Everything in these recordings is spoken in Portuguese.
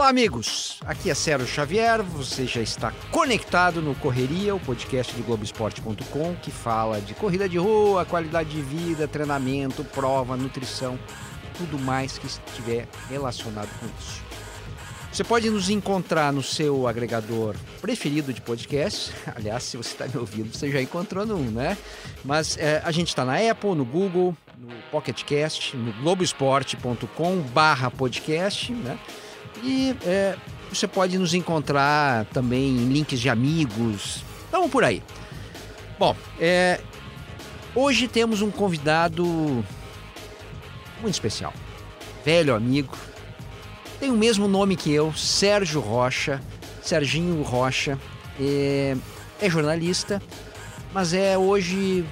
Olá, amigos. Aqui é Sérgio Xavier. Você já está conectado no Correria, o podcast do Globoesporte.com, que fala de corrida de rua, qualidade de vida, treinamento, prova, nutrição, tudo mais que estiver relacionado com isso. Você pode nos encontrar no seu agregador preferido de podcast. Aliás, se você está me ouvindo, você já encontrou num, né? Mas é, a gente está na Apple, no Google, no Pocket Cast, no globoesporte.com/podcast, né? E é, você pode nos encontrar também em links de amigos. Vamos por aí. Bom, é, hoje temos um convidado muito especial. Velho amigo. Tem o mesmo nome que eu, Sérgio Rocha. Serginho Rocha. É, é jornalista, mas é hoje.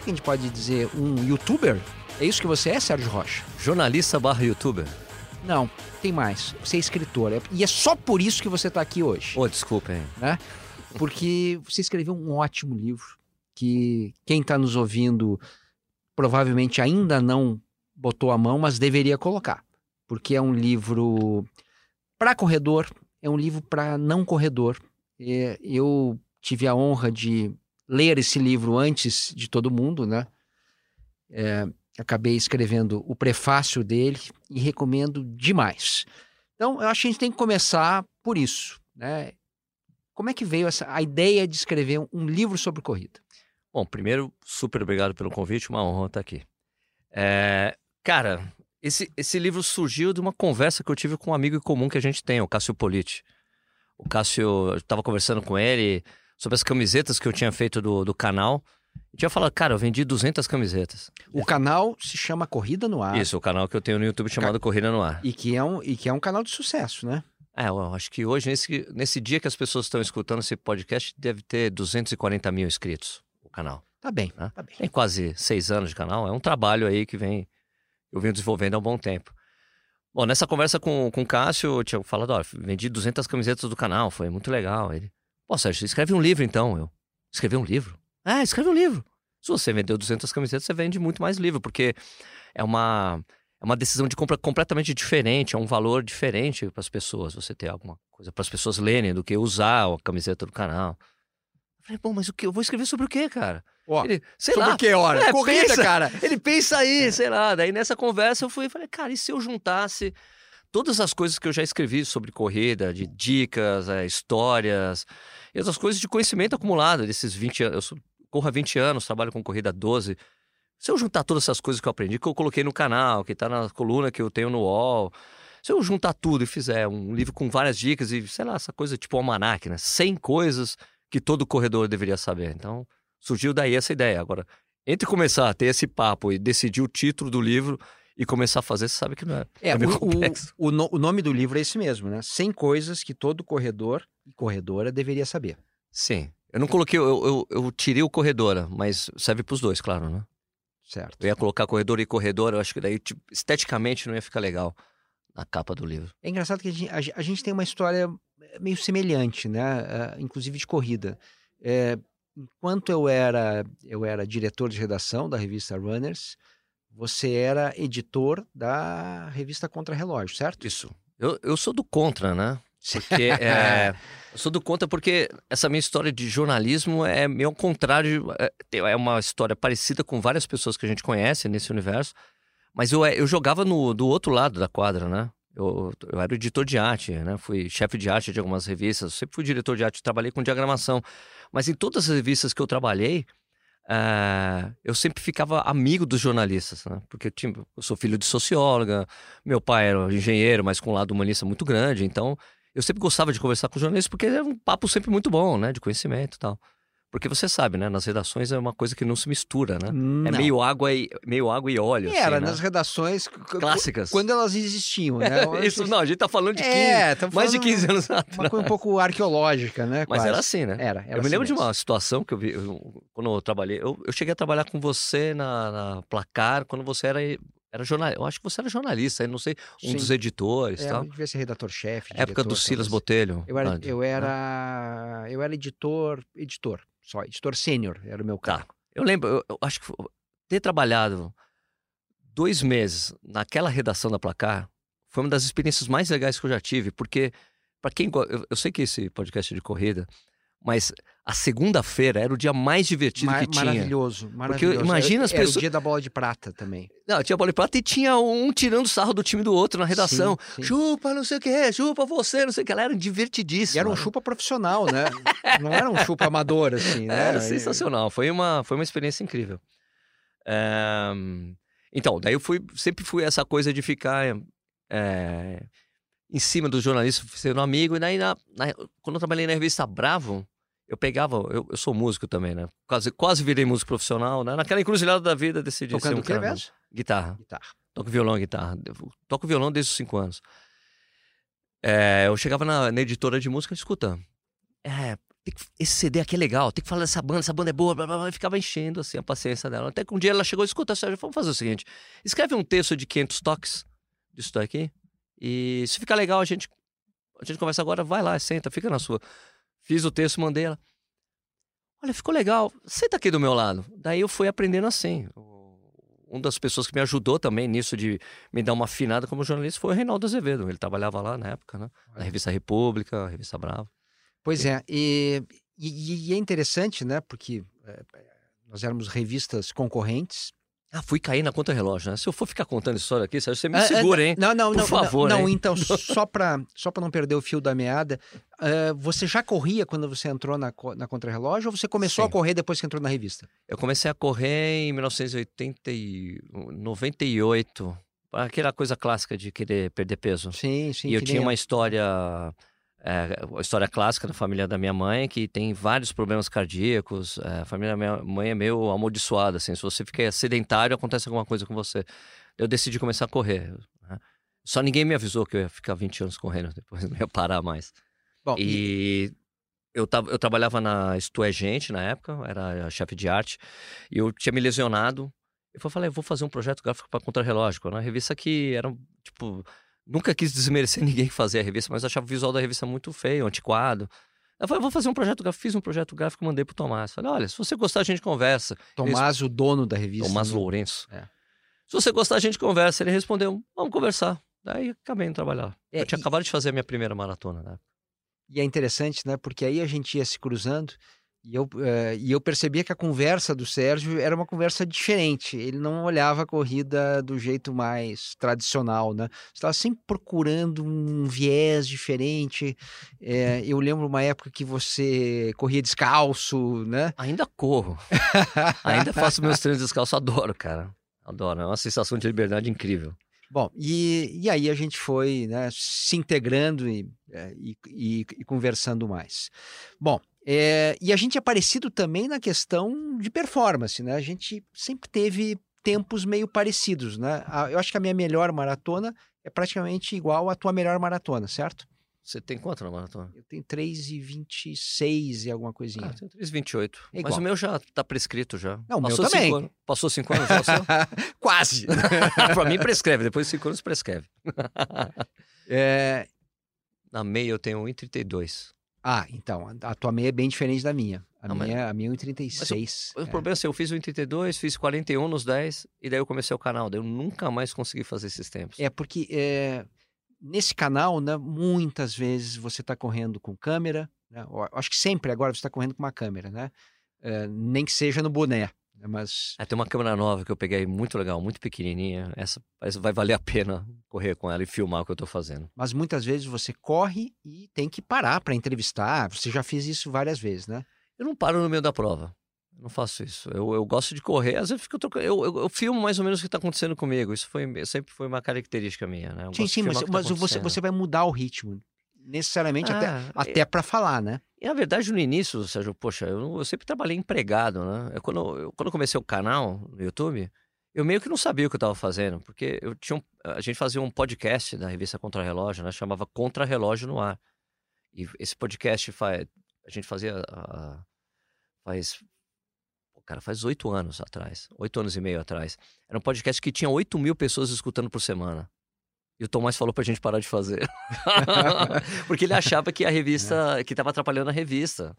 O que a gente pode dizer? Um youtuber? É isso que você é, Sérgio Rocha? Jornalista barra youtuber. Não, tem mais. Você é escritor. é- E é só por isso que você está aqui hoje. Ô, desculpa, hein? Né? Porque você escreveu um ótimo livro que quem está nos ouvindo provavelmente ainda não botou a mão, mas deveria colocar. Porque é um livro para corredor, é um livro para não corredor. É, eu tive a honra de ler esse livro antes de todo mundo, né? É, acabei escrevendo o prefácio dele e recomendo demais. Então, eu acho que a gente tem que começar por isso, né? Como é que veio essa, a ideia de escrever um, livro sobre corrida? Bom, primeiro, super obrigado pelo convite, uma honra estar aqui. É, cara, esse, esse livro surgiu de uma conversa que eu tive com um amigo comum que a gente tem, o Cássio Politi. O Cássio, eu estava conversando com ele sobre as camisetas que eu tinha feito do, do canal. E tinha falado, cara, eu vendi 200 camisetas. O canal se chama Corrida no Ar. Isso, o canal que eu tenho no YouTube chamado Corrida no Ar. E que é um, e que é um canal de sucesso, né? É, eu acho que hoje, nesse, nesse dia que as pessoas estão escutando esse podcast, deve ter 240 mil inscritos o canal. Tá bem, Né? tá bem. Tem quase seis anos de canal. É um trabalho aí que vem eu venho desenvolvendo há um bom tempo. Bom, nessa conversa com, com o Cássio, eu tinha falado, ó, vendi 200 camisetas do canal, foi muito legal. Ele, pô, Sérgio, escreve um livro então. Eu, escrever um livro? É, escreve um livro. Se você vendeu 200 camisetas, você vende muito mais livro, porque é uma, é uma decisão de compra completamente diferente, é um valor diferente para as pessoas, você ter alguma coisa para as pessoas lerem do que usar a camiseta do canal. Eu falei, bom, mas o que? Eu vou escrever sobre o quê, cara? Ó, Ele, sei sobre lá, que hora? É, Corrida, pensa. cara. ele pensa aí, sei lá. Daí nessa conversa eu fui e falei, cara, e se eu juntasse todas as coisas que eu já escrevi sobre corrida, de dicas, é, histórias, e outras coisas de conhecimento acumulado desses 20 anos. Eu sou, corro há 20 anos, trabalho com corrida há 12. Se eu juntar todas essas coisas que eu aprendi, que eu coloquei no canal, que tá na coluna que eu tenho no UOL, se eu juntar tudo e fizer um livro com várias dicas e, sei lá, essa coisa tipo almanac, né? 100 coisas que todo corredor deveria saber. Então, surgiu daí essa ideia. Agora, entre começar a ter esse papo e decidir o título do livro e começar a fazer, você sabe que não é, É, meio o, o, complexo. o, no- o nome do livro é esse mesmo, né? 100 coisas que todo corredor e corredora deveria saber. Sim. Eu não coloquei, eu, eu, eu tirei o corredora, mas serve pros dois, claro, né? Certo. Eu ia colocar corredor e corredor, eu acho que daí, tipo, esteticamente, não ia ficar legal na capa do livro. É engraçado que a gente, a gen- a gente tem uma história meio semelhante, né? Ah, inclusive de corrida. É, enquanto eu era, eu era diretor de redação da revista Runners, você era editor da revista Contra Relógio, certo? Isso. Eu, eu sou do contra, né? Porque é, eu sou do contra porque essa minha história de jornalismo é meio ao contrário. É, é uma história parecida com várias pessoas que a gente conhece nesse universo. Mas eu, é, eu jogava no, do outro lado da quadra, né? Eu, eu era editor de arte, né? Fui chefe de arte de algumas revistas. Sempre fui diretor de arte, trabalhei com diagramação. Mas em todas as revistas que eu trabalhei, ah, eu sempre ficava amigo dos jornalistas, né? Porque eu, tinha, eu sou filho de socióloga, meu pai era engenheiro, mas com um lado humanista muito grande, então eu sempre gostava de conversar com jornalistas porque era um papo sempre muito bom, né? De conhecimento e tal. Porque você sabe, né? Nas redações é uma coisa que não se mistura, né? É Não. meio água e, meio água e óleo. assim, Era né? nas redações Clássicas. quando elas existiam, né? Hoje- Isso não, a gente tá falando de 15, É, mais de falando 15 anos atrás. Uma coisa um pouco arqueológica, né? Mas quase. era assim, né? Era, era eu me assim lembro de mesmo. uma situação que eu vi eu- quando eu trabalhei. Eu, eu cheguei a trabalhar com você na, na Placar quando você era, era jornalista. Eu acho que você era jornalista, eu não sei, um Sim. dos editores É, tal. eu devia ser redator-chefe. Época do Silas talvez. Botelho. Eu era, eu era, eu era editor, editor, só, editor sênior era o meu Tá. cargo. Eu lembro, eu, eu acho que foi- ter trabalhado dois meses naquela redação da Placar foi uma das experiências mais legais que eu já tive, porque para quem eu, eu sei que esse podcast é de corrida, mas a segunda-feira era o dia mais divertido Mar que tinha. Maravilhoso, maravilhoso. Porque imagina as era, pessoas. Era o dia da bola de prata também. Não, tinha bola de prata e tinha um tirando sarro do time do outro na redação. Sim, sim. Chupa, não sei o que, chupa você, não sei o que. Ela era divertidíssima. E era um chupa profissional, né? não era um chupa amador, assim, né? Era sensacional. Foi uma, foi uma experiência incrível. É... Então, daí eu fui, sempre fui essa coisa de ficar é, em cima dos jornalistas, sendo amigo. E daí, na, na, quando eu trabalhei na revista Bravo, eu pegava, eu, eu, sou músico também, né? Quase, quase virei músico profissional, né? Naquela encruzilhada da vida, decidi Tocando ser um cara. mesmo? Guitarra. Guitarra. Toco violão e guitarra. Eu toco violão desde os cinco anos. É, eu chegava na, na, editora de música, escuta, é, esse CD aqui é legal, tem que falar dessa banda, essa banda é boa, blá, blá, blá, e ficava enchendo assim a paciência dela. Até que um dia ela chegou, escuta, Sérgio, vamos fazer o seguinte, escreve um texto de 500 toques disso daqui, e se ficar legal, a gente, a gente conversa agora, vai lá, senta, fica na sua. Fiz o texto, mandei ela. Olha, ficou legal, senta aqui do meu lado. Daí eu fui aprendendo assim. Uma das pessoas que me ajudou também nisso de me dar uma afinada como jornalista foi o Reinaldo Azevedo. Ele trabalhava lá na época, né? Na revista República, revista Bravo. Pois é, e, e, e é interessante, né? Porque é, nós éramos revistas concorrentes. Ah, fui cair na conta relógio, né? Se eu for ficar contando história aqui, você me segura, hein? Não, não, Por não. favor, não, hein? então, só para só não perder o fio da meada, uh, você já corria quando você entrou na, na Contra-Relógio ou você começou Sim. a correr depois que entrou na revista? Eu comecei a correr em 1998. Aquela coisa clássica de querer perder peso. Sim, sim. e eu tinha uma história, é, uma história clássica da família da minha mãe, que tem vários problemas cardíacos. É, a família da minha mãe é meio amaldiçoada, assim. Se você fica sedentário, acontece alguma coisa com você. Eu decidi começar a correr. né? Só ninguém me avisou que eu ia ficar 20 anos correndo, depois não ia parar mais. Bom, E eu, tava, eu trabalhava na Isto é Gente na época, era chefe de arte, e eu tinha me lesionado. Eu falei, eu vou fazer um projeto gráfico para Contra-Relógio, uma revista que era, tipo, nunca quis desmerecer ninguém que fazia a revista, mas achava o visual da revista muito feio, antiquado. Eu falei, vou fazer um projeto gráfico, fiz um projeto gráfico, mandei pro Tomás. Falei, olha, se você gostar, a gente conversa. Tomás, o dono da revista. Tomás né? Lourenço. É. Se você gostar, a gente conversa. Ele respondeu, vamos conversar. Daí acabei de trabalhar. É, eu tinha e- acabado de fazer a minha primeira maratona, né? E é interessante, né? Porque aí a gente ia se cruzando e eu, eh, e eu percebia que a conversa do Sérgio era uma conversa diferente. Ele não olhava a corrida do jeito mais tradicional, né? Você estava sempre procurando um viés diferente. Eh, eu lembro uma época que você corria descalço, né? Ainda corro. Ainda faço meus treinos descalços, adoro, cara. Adoro. É uma sensação de liberdade incrível. Bom, e, e aí a gente foi né, se integrando e, eh, e, e- e conversando mais. Bom, eh, e a gente é parecido também na questão de performance, né? A gente sempre teve tempos meio parecidos, né? A- Eu acho que a minha melhor maratona é praticamente igual à tua melhor maratona, certo? Você tem quanto na maratona? Eu tenho 3 e 26 alguma coisinha. Ah, eu tenho 3,28. É Mas o meu já tá prescrito já. Não, o meu Passou também. Cinco anos, passou cinco anos? Quase! pra mim prescreve, depois de cinco anos prescreve. É, Na meia eu tenho 1,32. Ah, então, a tua meia é bem diferente da minha. A, Não, mas- minha, a minha é 1,36. O é. problema é assim, eu fiz o 1,32, fiz 41 nos 10, e daí eu comecei o canal. Daí eu nunca mais consegui fazer esses tempos. É porque é, nesse canal, né, muitas vezes você está correndo com câmera. Né? Acho que sempre agora você está correndo com uma câmera, né? É, nem que seja no boné. Mas Ah, tem uma câmera nova que eu peguei muito legal, muito pequenininha. Essa, essa vai valer a pena correr com ela e filmar o que eu tô fazendo. mas muitas vezes você corre e tem que parar para entrevistar. Você já fez isso várias vezes, né? Eu não paro no meio da prova. Eu não faço isso. Eu, eu gosto de correr, às vezes eu fico trocando. Eu, eu, eu filmo mais ou menos o que está acontecendo comigo. Isso foi, sempre foi uma característica minha, né? Sim, sim, mas, tá mas você, você vai mudar o ritmo. Necessariamente, até, Ah, até para falar, né? E na verdade, no início, Sérgio, poxa, eu, eu sempre trabalhei empregado, né? Eu, quando, eu, quando eu comecei o canal no YouTube, eu meio que não sabia o que eu estava fazendo, porque eu tinha um- a gente fazia um podcast da revista Contra Relógio, né? Chamava Contra Relógio no Ar. E esse podcast faz, a gente fazia ah, faz, cara, faz oito anos atrás, oito anos e meio atrás. Era um podcast que tinha oito mil pessoas escutando por semana. E o Tomás falou pra gente parar de fazer. Porque ele achava que a revista, que tava atrapalhando a revista.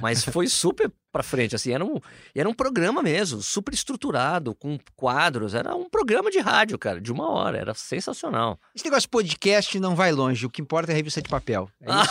Mas foi super pra frente, assim, era um, era um programa mesmo, super estruturado, com quadros, era um programa de rádio, cara, de uma hora, era sensacional. Esse negócio de podcast não vai longe, o que importa é a revista de papel. É ah,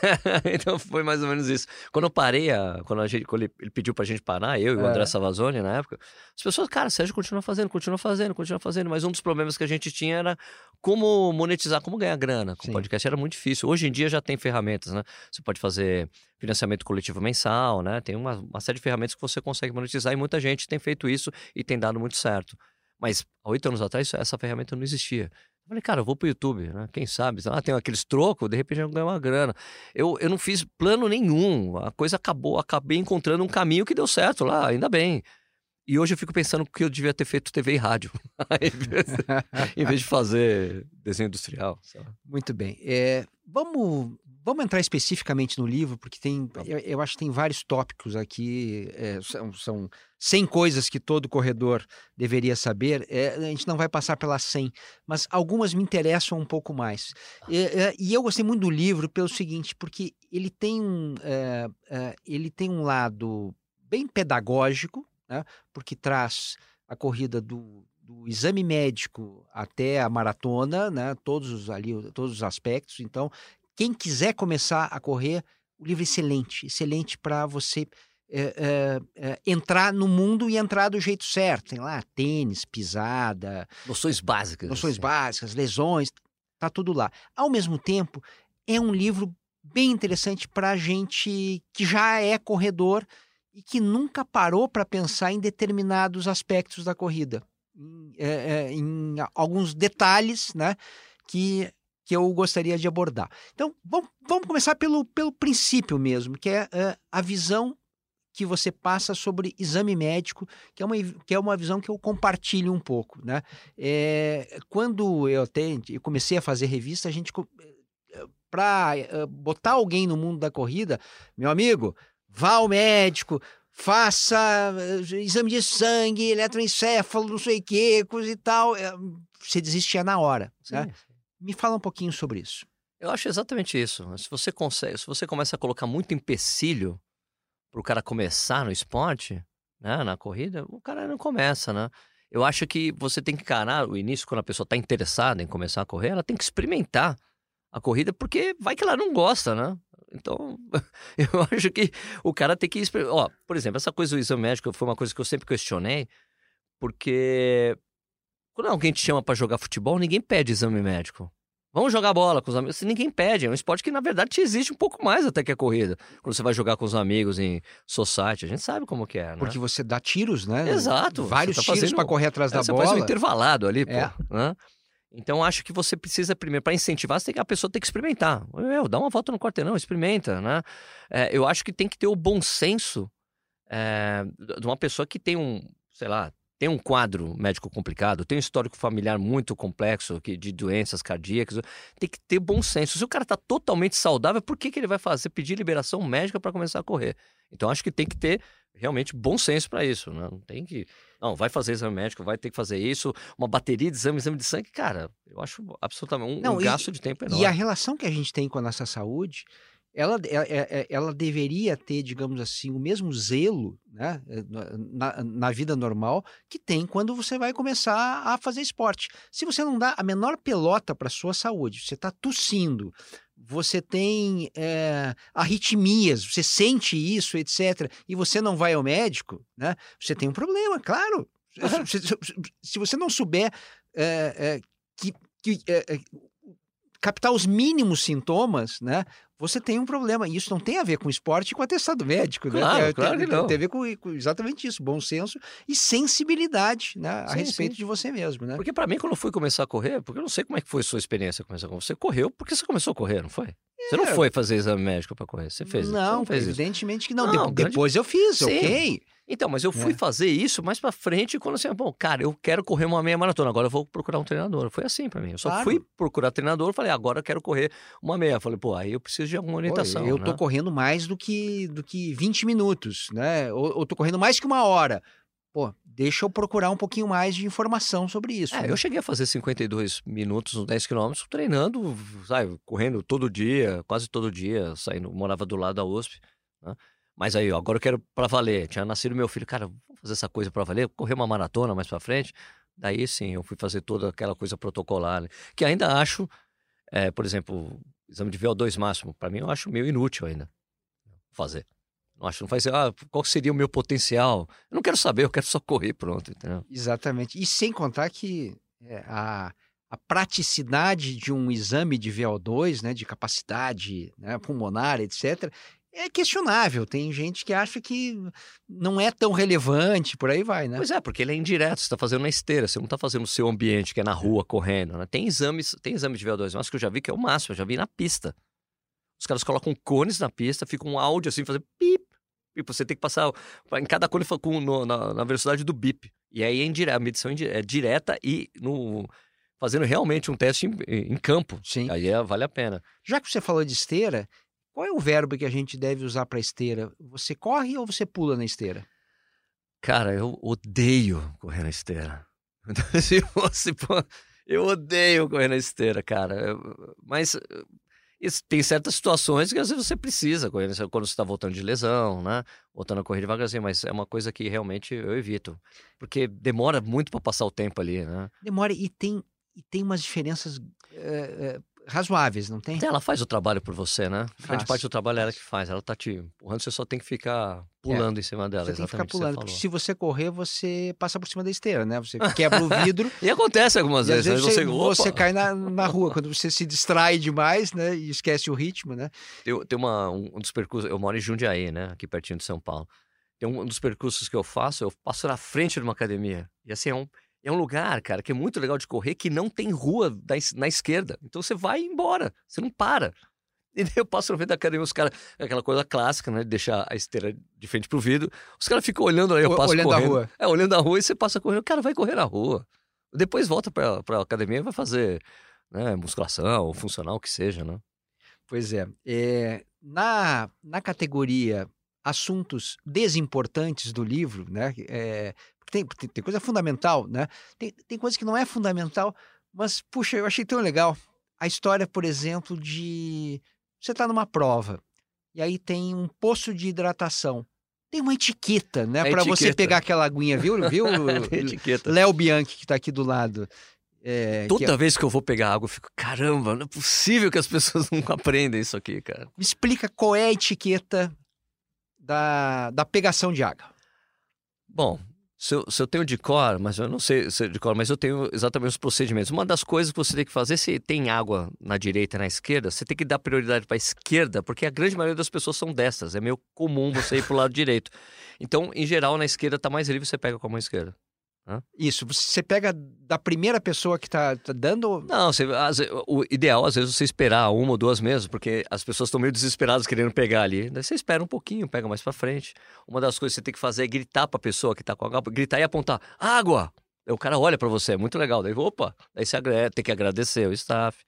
então foi mais ou menos isso. Quando eu parei, a, quando, a gente, quando ele, ele, pediu pra gente parar, eu e o é. André Savazone na época, as pessoas, cara, Sérgio continua fazendo, continua fazendo, continua fazendo, mas um dos problemas que a gente tinha era como monetizar, como ganhar grana com o podcast, era muito difícil. Hoje em dia já tem ferramentas, né? Você pode fazer financiamento coletivo mensal, né? Tem uma, uma série de ferramentas que você consegue monetizar e muita gente tem feito isso e tem dado muito certo. Mas há oito anos atrás essa ferramenta não existia. Eu falei, cara, eu vou pro YouTube, né? Quem sabe? Ah, tem aqueles trocos, de repente eu ganho uma grana. Eu, eu não fiz plano nenhum. A coisa acabou, acabei encontrando um caminho que deu certo lá, ainda bem. E hoje eu fico pensando que eu devia ter feito TV e rádio, em vez de fazer desenho industrial. Muito bem. É, vamos Vamos entrar especificamente no livro, porque tem, eu, eu acho que tem vários tópicos aqui, é, são, são 100 coisas que todo corredor deveria saber. É, a gente não vai passar pelas 100, mas algumas me interessam um pouco mais. E, é, e eu gostei muito do livro pelo seguinte, porque ele tem um, é, é, ele tem um lado bem pedagógico, né, porque traz a corrida do, do exame médico até a maratona, né, todos os ali, todos os aspectos. Então, quem quiser começar a correr, o livro é excelente, excelente para você é, é, é, entrar no mundo e entrar do jeito certo. Tem lá tênis, pisada. Noções básicas. Noções assim. básicas, lesões, tá tudo lá. Ao mesmo tempo, é um livro bem interessante para gente que já é corredor e que nunca parou para pensar em determinados aspectos da corrida. Em, é, em alguns detalhes né, que que eu gostaria de abordar. Então, vamos, vamos começar pelo, pelo princípio mesmo, que é uh, a visão que você passa sobre exame médico, que é uma, que é uma visão que eu compartilho um pouco. Né? É, quando eu, até, eu comecei a fazer revista, a gente. Para uh, botar alguém no mundo da corrida, meu amigo, vá ao médico, faça exame de sangue, eletroencefalo, não sei o que, coisa e tal. Você desistia na hora. Sim, né? Me fala um pouquinho sobre isso. Eu acho exatamente isso. Se você consegue, se você começa a colocar muito empecilho para o cara começar no esporte, né, na corrida, o cara não começa, né? Eu acho que você tem que encarar o início quando a pessoa está interessada em começar a correr, ela tem que experimentar a corrida porque vai que ela não gosta, né? Então, eu acho que o cara tem que ó, por exemplo, essa coisa do exame médico foi uma coisa que eu sempre questionei, porque quando alguém te chama para jogar futebol, ninguém pede exame médico. Vamos jogar bola com os amigos. Ninguém pede. É um esporte que, na verdade, te existe um pouco mais até que a corrida. Quando você vai jogar com os amigos em society, a gente sabe como que é, né? Porque você dá tiros, né? Exato. Vários tá tiros para correr atrás é, da você bola. Você faz um intervalado ali, é. pô. Né? Então, acho que você precisa, primeiro, para incentivar, você tem que, a pessoa tem que experimentar. Meu, dá uma volta no quarteirão, experimenta, né? É, eu acho que tem que ter o bom senso é, de uma pessoa que tem um, sei lá, tem um quadro médico complicado, tem um histórico familiar muito complexo de doenças cardíacas, tem que ter bom senso. Se o cara está totalmente saudável, por que, que ele vai fazer pedir liberação médica para começar a correr? Então acho que tem que ter realmente bom senso para isso, né? Não tem que não, vai fazer exame médico, vai ter que fazer isso, uma bateria de exame, exame de sangue, cara, eu acho absolutamente um, não, um gasto de tempo enorme. E a relação que a gente tem com a nossa saúde ela, ela, é, é, ela deveria ter, digamos assim, o mesmo zelo né, eh, na, na, vida normal que tem quando você vai começar a fazer esporte. Se você não dá a menor pelota para a sua saúde, você está tossindo, você tem é, arritmias, você sente isso, etc., e você não vai ao médico, né, você tem um problema, claro. se, se, você não souber é, que, que captar os mínimos sintomas, né? Você tem um problema. E isso não tem a ver com esporte e com atestado médico, né? Claro, tem, claro tem, que não. Tem a ver com, com, exatamente isso, bom senso e sensibilidade, né? A sim, respeito sim. de você mesmo, né? Porque para mim, quando eu fui começar a correr, porque eu não sei como é que foi a sua experiência começar a correr. Você correu porque você começou a correr, não foi? É. Você não é. foi fazer exame médico para correr, você fez. Não, não fez evidentemente isso. que não. não de, grande... Depois eu fiz, sim. ok. Então, mas eu fui é. fazer isso mais para frente quando assim, bom, cara, eu quero correr uma meia maratona, agora eu vou procurar um treinador. Foi assim para mim. Eu só claro. fui procurar treinador, falei, agora eu quero correr uma meia. Falei, pô, aí eu preciso de alguma orientação. Pô, eu né? tô correndo mais do que do que 20 minutos, né? Ou, ou tô correndo mais que uma hora. Pô, deixa eu procurar um pouquinho mais de informação sobre isso. É, né? eu cheguei a fazer 52 minutos nos 10 quilômetros treinando, sabe, correndo todo dia, quase todo dia, saindo, morava do lado da USP, né? Mas aí, ó, agora eu quero pra valer. Tinha nascido meu filho, cara, vamos fazer essa coisa pra valer, correr uma maratona mais pra frente. Daí sim, eu fui fazer toda aquela coisa protocolar, né? que ainda acho, é, por exemplo, exame de VO2 máximo, para mim eu acho meio inútil ainda fazer. Não acho, não faz, ah, qual seria o meu potencial? Eu não quero saber, eu quero só correr pronto, entendeu? Exatamente. E sem contar que é, a, a praticidade de um exame de VO2, né, de capacidade né, pulmonar, etc., é questionável. Tem gente que acha que não é tão relevante, por aí vai, né? Pois é, porque ele é indireto, você está fazendo na esteira, você não está fazendo no seu ambiente, que é na rua, correndo. Né? Tem exames, tem exame de VO2 mas que eu já vi que é o máximo, eu já vi na pista. Os caras colocam cones na pista, fica um áudio assim, fazendo pip, e você tem que passar em cada cone com, no, na, na, velocidade do bip. E aí é indireta, a medição é direta e no, fazendo realmente um teste em, em campo. Sim. Aí é, vale a pena. Já que você falou de esteira, qual é o verbo que a gente deve usar para esteira? Você corre ou você pula na esteira? Cara, eu odeio correr na esteira. Se você, eu odeio correr na esteira, cara. Mas isso, tem certas situações que às vezes você precisa correr, quando você está voltando de lesão, né? Voltando a correr devagarzinho, mas é uma coisa que realmente eu evito. Porque demora muito para passar o tempo ali, né? Demora e tem, e tem umas diferenças é, é, razoáveis, não tem? Ela faz o trabalho por você, né? Faz. Grande parte do trabalho é ela que faz. Ela tá te empurrando, você só tem que ficar pulando é. em cima dela. Você tem que ficar pulando, porque se você correr, você passa por cima da esteira, né? Você quebra o vidro. e acontece algumas vezes. vezes você, você, você, cai na, na rua, quando você se distrai demais, né? E esquece o ritmo, né? Tem, tem uma, um, um dos percursos, eu moro em Jundiaí, né? Aqui pertinho de São Paulo. Tem um, um dos percursos que eu faço, eu passo na frente de uma academia. E assim, é um é um lugar, cara, que é muito legal de correr, que não tem rua na esquerda. Então você vai embora, você não para. E daí eu passo no meio da academia, os caras, aquela coisa clássica, né? De deixar a esteira de frente pro vidro. Os caras ficam olhando aí, eu passo olhando correndo. a rua. É, olhando a rua e você passa correndo. O cara vai correr na rua. Depois volta pra, pra academia e vai fazer né, musculação, ou funcional, o que seja, né? Pois é. é. na, na categoria assuntos desimportantes do livro, né? É, tem, tem, coisa fundamental, né? Tem, tem coisa que não é fundamental, mas, puxa, eu achei tão legal. A história, por exemplo, de você está numa prova e aí tem um poço de hidratação. Tem uma etiqueta, né? Para você pegar aquela aguinha, viu? viu? etiqueta. Léo Bianchi, que está aqui do lado. É, Toda que... É vez que eu vou pegar água, eu fico, caramba, não é possível que as pessoas não aprendem isso aqui, cara. Me explica qual é a etiqueta da, da pegação de água. Bom, se eu, se eu, tenho de cor, mas eu não sei se de cor, mas eu tenho exatamente os procedimentos. Uma das coisas que você tem que fazer, se tem água na direita e na esquerda, você tem que dar prioridade para a esquerda, porque a grande maioria das pessoas são destras. É meio comum você ir para o lado direito. Então, em geral, na esquerda está mais livre, você pega com a mão esquerda. Hã? Isso, você pega da primeira pessoa que está tá dando. Não, você, as, o ideal às vezes você esperar uma ou duas mesmo, porque as pessoas estão meio desesperadas querendo pegar ali. Daí você espera um pouquinho, pega mais para frente. Uma das coisas que você tem que fazer é gritar para a pessoa que está com água, gritar e apontar: água! Aí o cara olha para você, é muito legal. Daí, opa, daí você tem que agradecer o staff.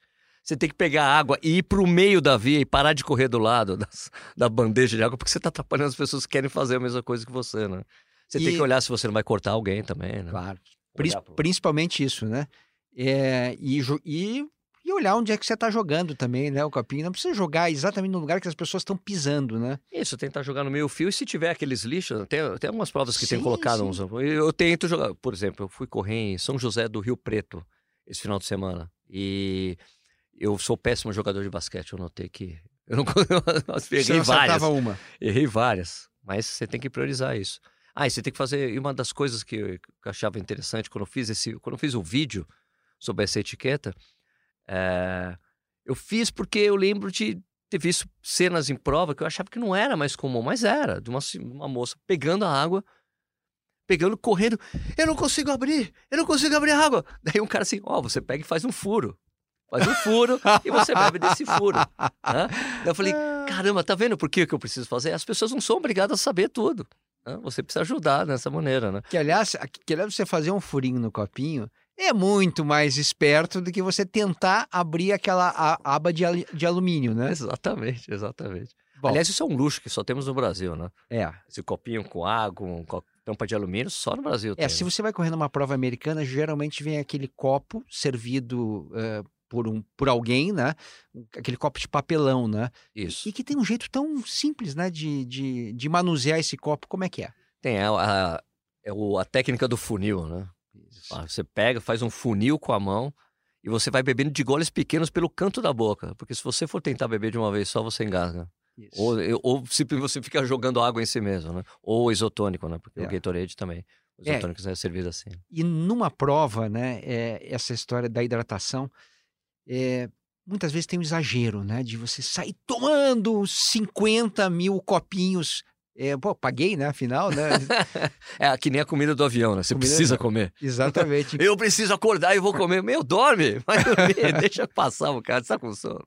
Você tem que pegar água e ir para o meio da via e parar de correr do lado das, da bandeja de água, porque você está atrapalhando as pessoas que querem fazer a mesma coisa que você, né? Você e... tem que olhar se você não vai cortar alguém também, né? Claro. pro... Principalmente isso, né? É, e, e, e, olhar onde é que você está jogando também, né? O copinho. Não precisa jogar exatamente no lugar que as pessoas estão pisando, né? Isso, tentar jogar no meio fio. E se tiver aqueles lixos, tem, tem algumas provas que sim, tem colocado uns. Eu tento jogar. Por exemplo, eu fui correr em São José do Rio Preto esse final de semana. E eu sou péssimo jogador de basquete. Eu notei que. Eu não. eu errei várias. uma. Errei várias. Mas você tem que priorizar isso. Ah, e você tem que fazer. E uma das coisas que eu, achava interessante quando eu fiz esse. Quando eu fiz o vídeo sobre essa etiqueta, é, eu fiz porque eu lembro de ter visto cenas em prova que eu achava que não era mais comum, mas era, de uma, uma moça pegando a água, pegando, correndo. Eu não consigo abrir, eu não consigo abrir a água. Daí um cara assim, ó, oh, você pega e faz um furo. Faz um furo e você bebe desse furo. Né? Daí eu falei, caramba, tá vendo por que, que eu preciso fazer? As pessoas não são obrigadas a saber tudo. Né? Você precisa ajudar dessa maneira, né? Que aliás, que aliás você fazer um furinho no copinho é muito mais esperto do que você tentar abrir aquela aba de, de alumínio, né? Exatamente, exatamente. Bom, aliás, isso é um luxo que só temos no Brasil, né? É. Esse copinho com água, um tampa de alumínio, só no Brasil. É, tem. se você vai correndo uma prova americana, geralmente vem aquele copo servido uh, por, um, por alguém, né? Aquele copo de papelão, né? Isso. E que tem um jeito tão simples, né? De, de, de manusear esse copo. Como é que é? Tem a, a, é a técnica do funil, né? Ah, Você pega, faz um funil com a mão e você vai bebendo de goles pequenos pelo canto da boca. Porque se você for tentar beber de uma vez só, você engasga. Isso. Ou, ou se você fica jogando água em si mesmo, né? Ou isotônico, né? Porque É. o Gatorade também. O É. isotônico é servido assim. E numa prova, né, é, essa história da hidratação, é, muitas vezes tem um exagero, né, de você sair tomando 50 mil copinhos. É, pô, paguei, né, afinal, né? É que nem a comida do avião, né? Você Comida- precisa comer. Exatamente. Eu preciso acordar e vou comer. Meu, dorme! Vai dormir, deixa passar o cara, você tá com sono.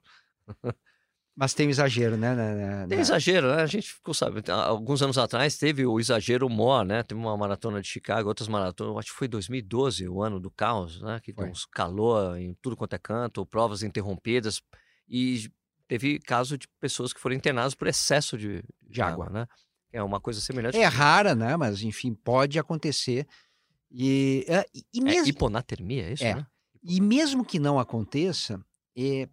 Mas tem um exagero, né? na- na- Tem exagero, né? A gente ficou sabendo. há Alguns anos atrás teve o exagero maior, né? Teve uma maratona de Chicago, outras maratonas. Acho que foi 2012, o ano do caos, né? Que Foi. deu uns calor em tudo quanto é canto, provas interrompidas. E teve caso de pessoas que foram internadas por excesso de, De água. né? É uma coisa semelhante. É rara, né? Mas, enfim, pode acontecer. E, é, e- É mesmo, hiponatermia, é isso, É. né? e mesmo que não aconteça, é,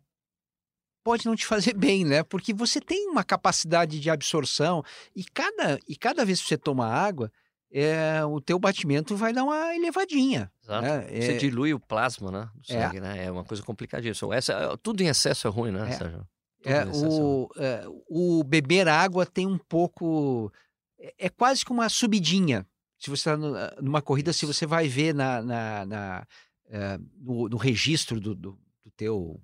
pode não te fazer bem, né? Porque você tem uma capacidade de absorção e cada, e cada vez que você toma água, é, o teu batimento vai dar uma elevadinha. Exato. né? Você É, dilui o plasma, né? Do É. sangue, né? É uma coisa complicadíssima. Essa, tudo em excesso é ruim, né, É. Sérgio? É, excesso é o, é, o beber água tem um pouco. É, é quase que uma subidinha. Se você está numa corrida, se você vai ver na, na- na, é, no, no registro do, do, do teu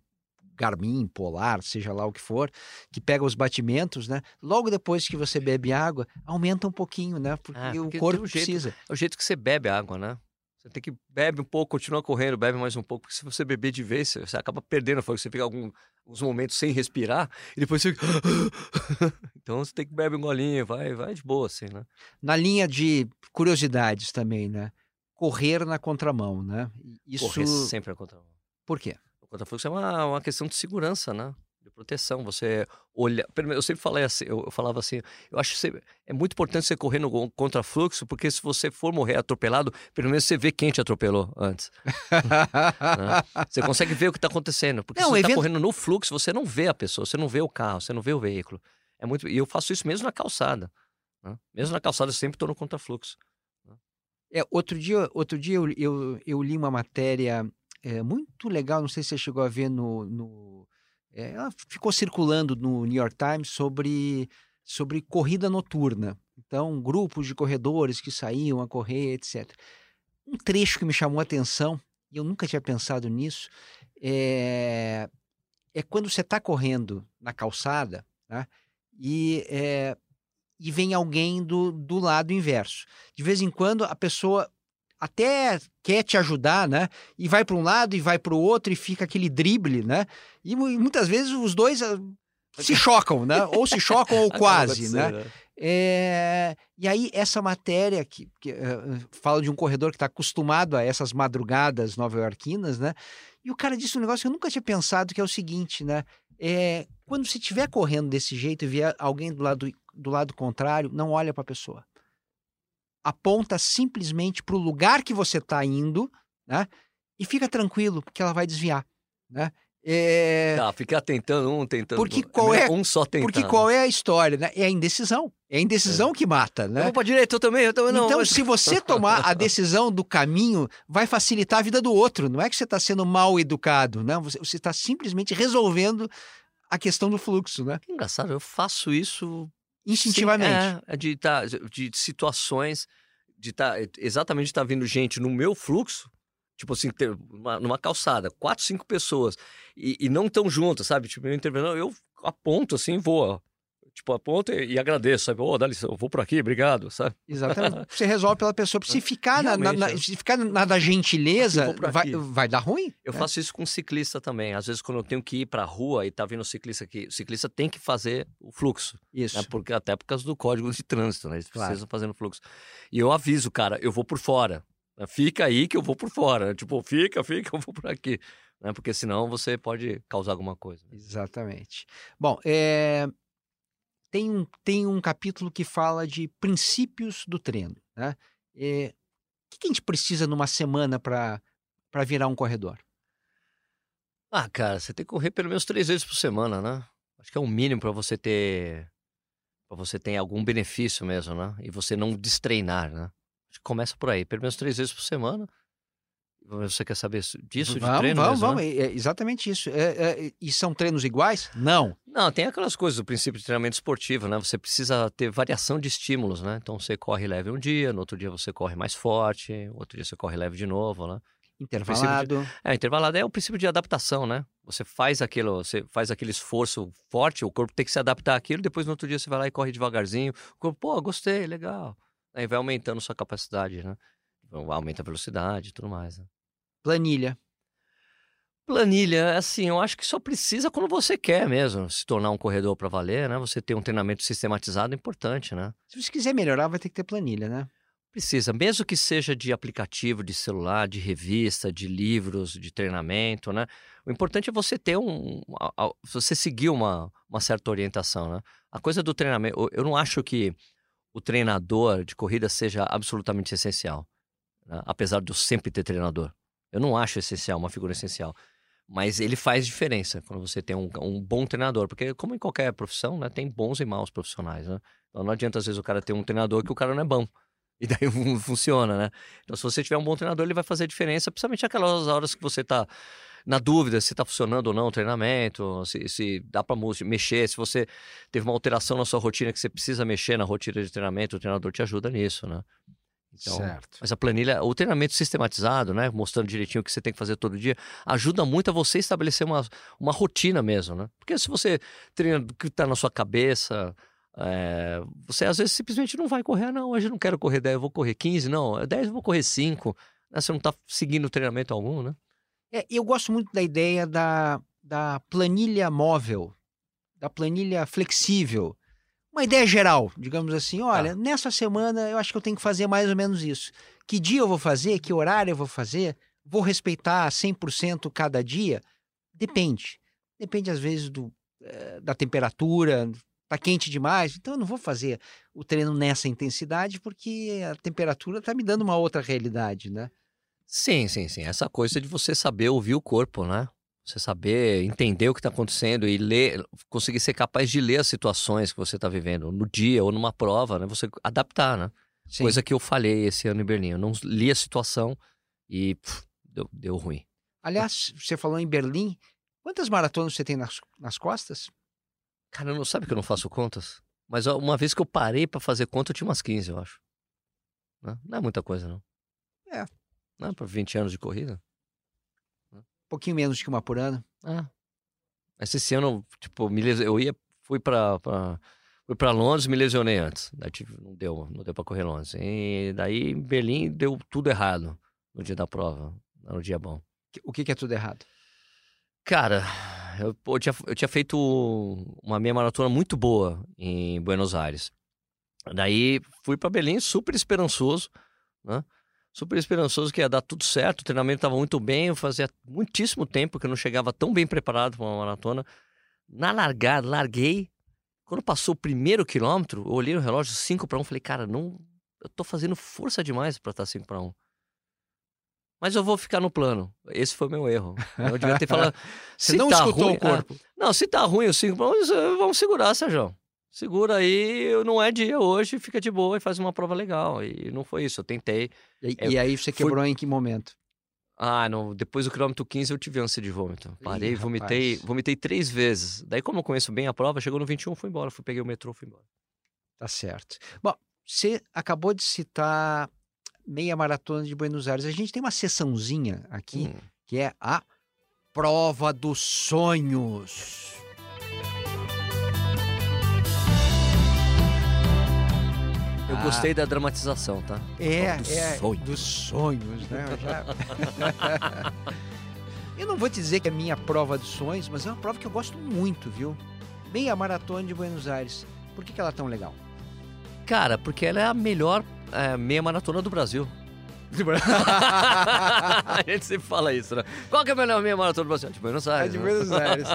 Garmin, Polar, seja lá o que for, que pega os batimentos, né? Logo depois que você bebe água, aumenta um pouquinho, né? Porque, Ah, porque o corpo um jeito. precisa. É o jeito que você bebe a água, né? Você tem que bebe um pouco, continua correndo, bebe mais um pouco, porque se você beber de vez, você, acaba perdendo a. Você fica algum, alguns momentos sem respirar e depois você fica... então você tem que beber um golinho, vai, vai de boa, assim, né? Na linha de curiosidades também, né? Correr na contramão, né? Isso. Correr sempre a contramão. Por quê? O contrafluxo é uma, uma questão de segurança, né? De proteção. Você olha. Eu sempre falei assim, eu, falava assim, eu acho que você- é muito importante você correr no contrafluxo, porque se você for morrer atropelado, pelo menos você vê quem te atropelou antes. né? Você consegue ver o que está acontecendo. Porque Não, se você está evento- correndo no fluxo, você não vê a pessoa, você não vê o carro, você não vê o veículo. É muito... E eu faço isso mesmo na calçada. né? Mesmo na calçada, eu sempre estou no contrafluxo. É, outro dia, outro dia eu, eu, eu li uma matéria é, muito legal, não sei se você chegou a ver no. no é, ela ficou circulando no New York Times sobre, sobre corrida noturna. Então, grupos de corredores que saíam a correr, etc. Um trecho que me chamou a atenção, e eu nunca tinha pensado nisso, é, é quando você está correndo na calçada né, e, é, e vem alguém do, do lado inverso de vez em quando a pessoa até quer te ajudar, né? E vai para um lado e vai para o outro e fica aquele drible, né? E mu- muitas vezes os dois ah, se chocam, né? Ou se chocam ou quase, né? acontecendo, É, E aí, essa matéria que, que, eh, fala de um corredor que está acostumado a essas madrugadas nova-iorquinas, né? E o cara disse um negócio que eu nunca tinha pensado, que é o seguinte, né? É, quando você estiver correndo desse jeito e vier alguém do lado, do lado contrário, não olha para a pessoa. Aponta simplesmente para o lugar que você está indo, né? E fica tranquilo, porque ela vai desviar, né? É, Tá, ficar tentando um, tentando Porque outro. qual melhor é- Um só tentando. porque qual é a história, né? É a indecisão. É a indecisão que mata, Eu né? vou pra direita, eu também, eu também não. Então, mas- se você tomar a decisão do caminho, vai facilitar a vida do outro. Não é que você está sendo mal educado. Você você está simplesmente resolvendo a questão do fluxo, né? Que engraçado, eu faço isso Instintivamente. Sim, é, é de, tá, de situações, de tá, exatamente estar vindo gente no meu fluxo, tipo assim, uma- numa calçada, quatro, cinco pessoas, e, e não tão juntas, sabe? Tipo, eu intervendo, eu aponto assim, vou, ó. Tipo, aponto e, e agradeço, sabe? Ô, dá licença, eu vou por aqui, obrigado, sabe? Exatamente. Você resolve pela pessoa. Se ficar na, na- na- se ficar na da gentileza, vai, vai dar ruim. Eu né? faço isso com ciclista também. Às vezes, quando eu tenho que ir pra rua e tá vindo o ciclista aqui, o ciclista tem que fazer o fluxo. Isso. né? Porque, até por causa do código de trânsito, né? Eles Claro. precisam fazer no fluxo. E eu aviso, cara, eu vou por fora. né? Fica aí que eu vou por fora. Tipo, fica, fica, eu vou por aqui. Né? Porque senão você pode causar alguma coisa. né? Exatamente. Bom, é, tem, um, tem um capítulo que fala de princípios do treino. Né? É, o que a gente precisa numa semana para virar um corredor? Ah, cara, você tem que correr pelo menos três vezes por semana, né? Acho que é o um mínimo para você ter para você ter algum benefício mesmo, né? E você não destreinar, né? Acho que começa por aí, pelo menos três vezes por semana. Você quer saber disso vamos, de treino? Vamos, mesmo, vamos, né? é exatamente isso. É, é, e são treinos iguais? Não. Não, tem aquelas coisas do princípio de treinamento esportivo, né? Você precisa ter variação de estímulos, né? Então você corre leve um dia, no outro dia você corre mais forte, outro dia você corre leve de novo, né? Intervalado. De... É, intervalado é o princípio de adaptação, né? Você faz aquilo, você faz aquele esforço forte, o corpo tem que se adaptar àquilo, depois no outro dia você vai lá e corre devagarzinho. O corpo, pô, gostei, legal. Aí vai aumentando sua capacidade, né? Aumenta a velocidade e tudo mais. Né? Planilha. Planilha, assim, eu acho que só precisa quando você quer mesmo se tornar um corredor para valer, né? Você ter um treinamento sistematizado é importante, né? Se você quiser melhorar, vai ter que ter planilha, né? Precisa, mesmo que seja de aplicativo, de celular, de revista, de livros, de treinamento, né? O importante é você ter um. você seguir uma, uma certa orientação, né? A coisa do treinamento, eu não acho que o treinador de corrida seja absolutamente essencial, né? apesar de eu sempre ter treinador. Eu não acho essencial, uma figura essencial. Mas ele faz diferença quando você tem um, um, bom treinador. Porque, como em qualquer profissão, né, tem bons e maus profissionais. Né? Então não adianta, às vezes, o cara ter um treinador que o cara não é bom. E daí funciona, né? Então, se você tiver um bom treinador, ele vai fazer diferença, principalmente aquelas horas que você está na dúvida se está funcionando ou não o treinamento, se, se dá para mexer, se você teve uma alteração na sua rotina que você precisa mexer na rotina de treinamento, o treinador te ajuda nisso, né? Então, certo. Mas a planilha, o treinamento sistematizado, né, mostrando direitinho o que você tem que fazer todo dia, ajuda muito a você estabelecer uma, uma rotina mesmo, né? Porque se você treina o que está na sua cabeça, é, você às vezes simplesmente não vai correr, ah, não, hoje eu não quero correr 10, eu vou correr 15, não, 10 eu vou correr 5. Né? Você não está seguindo treinamento algum, né? É, eu gosto muito da ideia da, da planilha móvel, da planilha flexível uma ideia geral, digamos assim, olha, tá. nessa semana eu acho que eu tenho que fazer mais ou menos isso. Que dia eu vou fazer, que horário eu vou fazer, vou respeitar 100% cada dia? Depende. Depende às vezes do, eh, da temperatura, tá quente demais, então eu não vou fazer o treino nessa intensidade porque a temperatura tá me dando uma outra realidade, né? Sim, sim, sim. Essa coisa de você saber ouvir o corpo, né? Você saber entender o que está acontecendo e ler, conseguir ser capaz de ler as situações que você está vivendo no dia ou numa prova, né? Você adaptar, né? Sim. Coisa que eu falei esse ano em Berlim. Eu não li a situação e pff, deu, deu ruim. Aliás, você falou em Berlim. Quantas maratonas você tem nas, nas costas? Cara, não sabe que eu não faço contas? Mas uma vez que eu parei para fazer conta, eu tinha umas 15, eu acho. Não, não é muita coisa, não. É. Não é para 20 anos de corrida? Pouquinho menos que uma por ano. Ah. Mas esse ano, tipo, me les... eu ia, fui pra, pra, fui pra Londres me lesionei antes. Daí tive, não deu, não deu pra correr Londres. E daí em Berlim deu tudo errado no dia da prova, no dia bom. O que, que é tudo errado? Cara, eu, eu, tinha, eu tinha feito uma meia maratona muito boa em Buenos Aires. Daí fui para Berlim super esperançoso, né? Super esperançoso que ia dar tudo certo. O treinamento estava muito bem. Eu fazia muitíssimo tempo que eu não chegava tão bem preparado para uma maratona. Na largada, larguei. Quando passou o primeiro quilômetro, eu olhei no relógio 5 para 1 falei, cara, não, eu tô fazendo força demais para estar 5 para 1. Mas eu vou ficar no plano. Esse foi o meu erro. Eu devia ter falado. Você não tá escutou ruim, o corpo. Ah, não, se tá ruim o 5 para 1, vamos segurar, Sérgio segura aí, não é dia hoje, fica de boa e faz uma prova legal. E não foi isso, eu tentei. E, e aí você quebrou fui... em que momento? Ah, não, depois do quilômetro 15 eu tive ânsia de vômito. Parei, Ih, vomitei, vomitei três vezes. Daí, como eu conheço bem a prova, chegou no 21, fui embora. Fui, peguei o metrô, fui embora. Tá certo. Bom, você acabou de citar meia maratona de Buenos Aires. A gente tem uma sessãozinha aqui, hum. que é a prova dos sonhos. Gostei da dramatização, tá? É, dos é, sonhos. dos sonhos, né? Eu, já... eu não vou te dizer que é minha prova dos sonhos, mas é uma prova que eu gosto muito, viu? Meia Maratona de Buenos Aires. Por que, que ela é tão legal? Cara, porque ela é a melhor é, meia maratona do Brasil. a gente sempre fala isso, né? Qual que é a melhor meia maratona do Brasil? De Buenos Aires. É de Buenos Aires.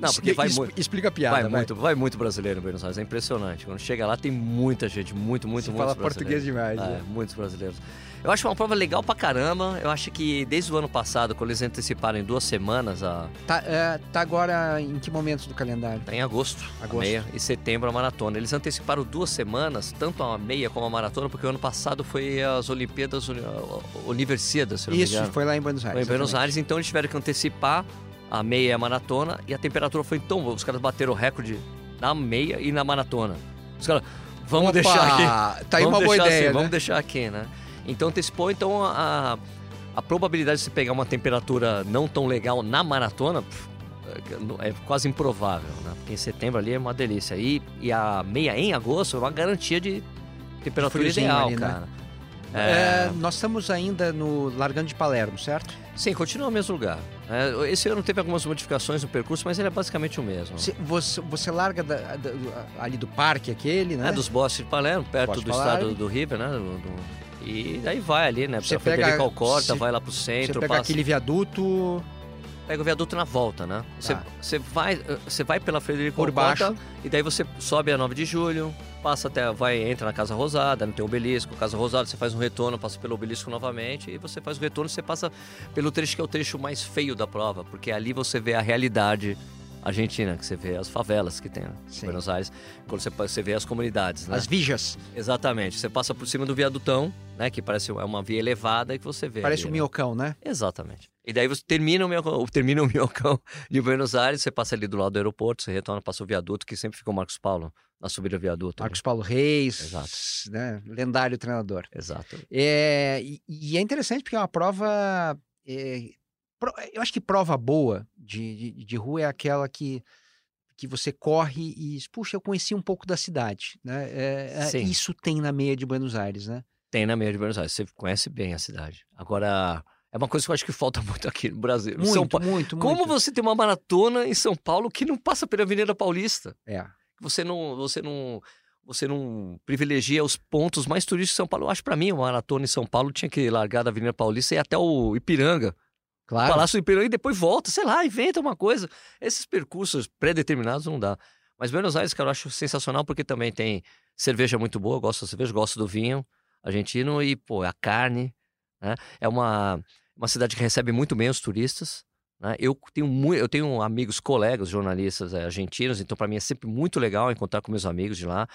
Não, porque vai muito. Explica a piada. Vai, vai, muito, vai muito brasileiro em Buenos Aires, é impressionante. Quando chega lá tem muita gente, muito, muito, muito. Fala português demais. É, né? muitos brasileiros. Eu acho uma prova legal pra caramba. Eu acho que desde o ano passado, quando eles anteciparam em duas semanas, a... Tá, é, tá agora em que momento do calendário? tá em agosto, Agosto. meia, e setembro a maratona. Eles anteciparam duas semanas, tanto a meia como a maratona, porque o ano passado foi as Olimpíadas Uni- Universiadas, se não Isso, foi lá em Buenos Aires. Foi em Buenos. Aires, então eles tiveram que antecipar a meia e a maratona, e a temperatura foi tão boa. Os caras bateram o recorde na meia e na maratona. Os caras, vamos Opa, deixar aqui. Tá aí uma boa ideia, assim, né? Vamos deixar aqui, né? Então antecipou, então a, a probabilidade de você pegar uma temperatura não tão legal na maratona é é quase improvável, né? Porque em setembro ali é uma delícia. E, e a meia em agosto é uma garantia de temperatura friozinho ideal, ali, né? cara. É, nós estamos ainda no largando de Palermo, certo? Sim, continua no mesmo lugar. É, esse ano teve algumas modificações no percurso, mas ele é basicamente o mesmo. Você, você, você larga da- da- ali do parque aquele, né? É dos Bosques de Palermo, perto Bosques do Palermo. estado do River, né? do- do- E daí vai ali, né? Você pega- Federico Alcorta, você- vai lá pro Você centro, pega passa, aquele viaduto pega o viaduto na volta, né? Você, Tá. você, vai, você vai pela Federico Por Alcorta baixo. e daí você sobe a 9 de julho, passa até, vai, entra na Casa Rosada, não tem obelisco, Casa Rosada, você faz um retorno, passa pelo obelisco novamente e você faz o retorno, você passa pelo trecho que é o trecho mais feio da prova, porque ali você vê a realidade argentina, que você vê as favelas que tem né, em Sim. Buenos Aires, quando você, você vê as comunidades, né? as vijas. Exatamente. Você passa por cima do viadutão, né? Que parece é uma via elevada e que você vê. Parece ali, um né? minhocão, né? Exatamente. E daí você termina o, minhocão, termina o minhocão de Buenos Aires, você passa ali do lado do aeroporto, você retorna, passa o viaduto, que sempre ficou o Marcos Paulo na subida do viaduto. ali. Marcos Paulo Reis, Exato. né? lendário treinador. Exato. É, e, e é interessante porque é uma prova. é, eu acho que prova boa de, de, de rua é aquela que, que você corre e. Puxa, eu conheci um pouco da cidade. Né? É, é, isso tem na meia de Buenos Aires, né? Tem na meia de Buenos Aires, você conhece bem a cidade. Agora, é uma coisa que eu acho que falta muito aqui no Brasil. Muito, São Pa- muito, Como muito. você tem uma maratona em São Paulo que não passa pela Avenida Paulista? É. você não, você não, você não privilegia os pontos mais turísticos de São Paulo. Eu acho para mim uma maratona em São Paulo tinha que largar da Avenida Paulista e ir até o Ipiranga, Claro. Palácio do e depois volta, sei lá, inventa uma coisa. Esses percursos pré-determinados não dá. Mas Buenos Aires, cara, eu acho sensacional porque também tem cerveja muito boa, eu gosto da cerveja, gosto do vinho argentino e, pô, a carne, né? É uma, uma cidade que recebe muito bem os turistas. Né? Eu, tenho mu- eu tenho amigos, colegas, jornalistas eh, argentinos, então para mim é sempre muito legal encontrar com meus amigos de lá.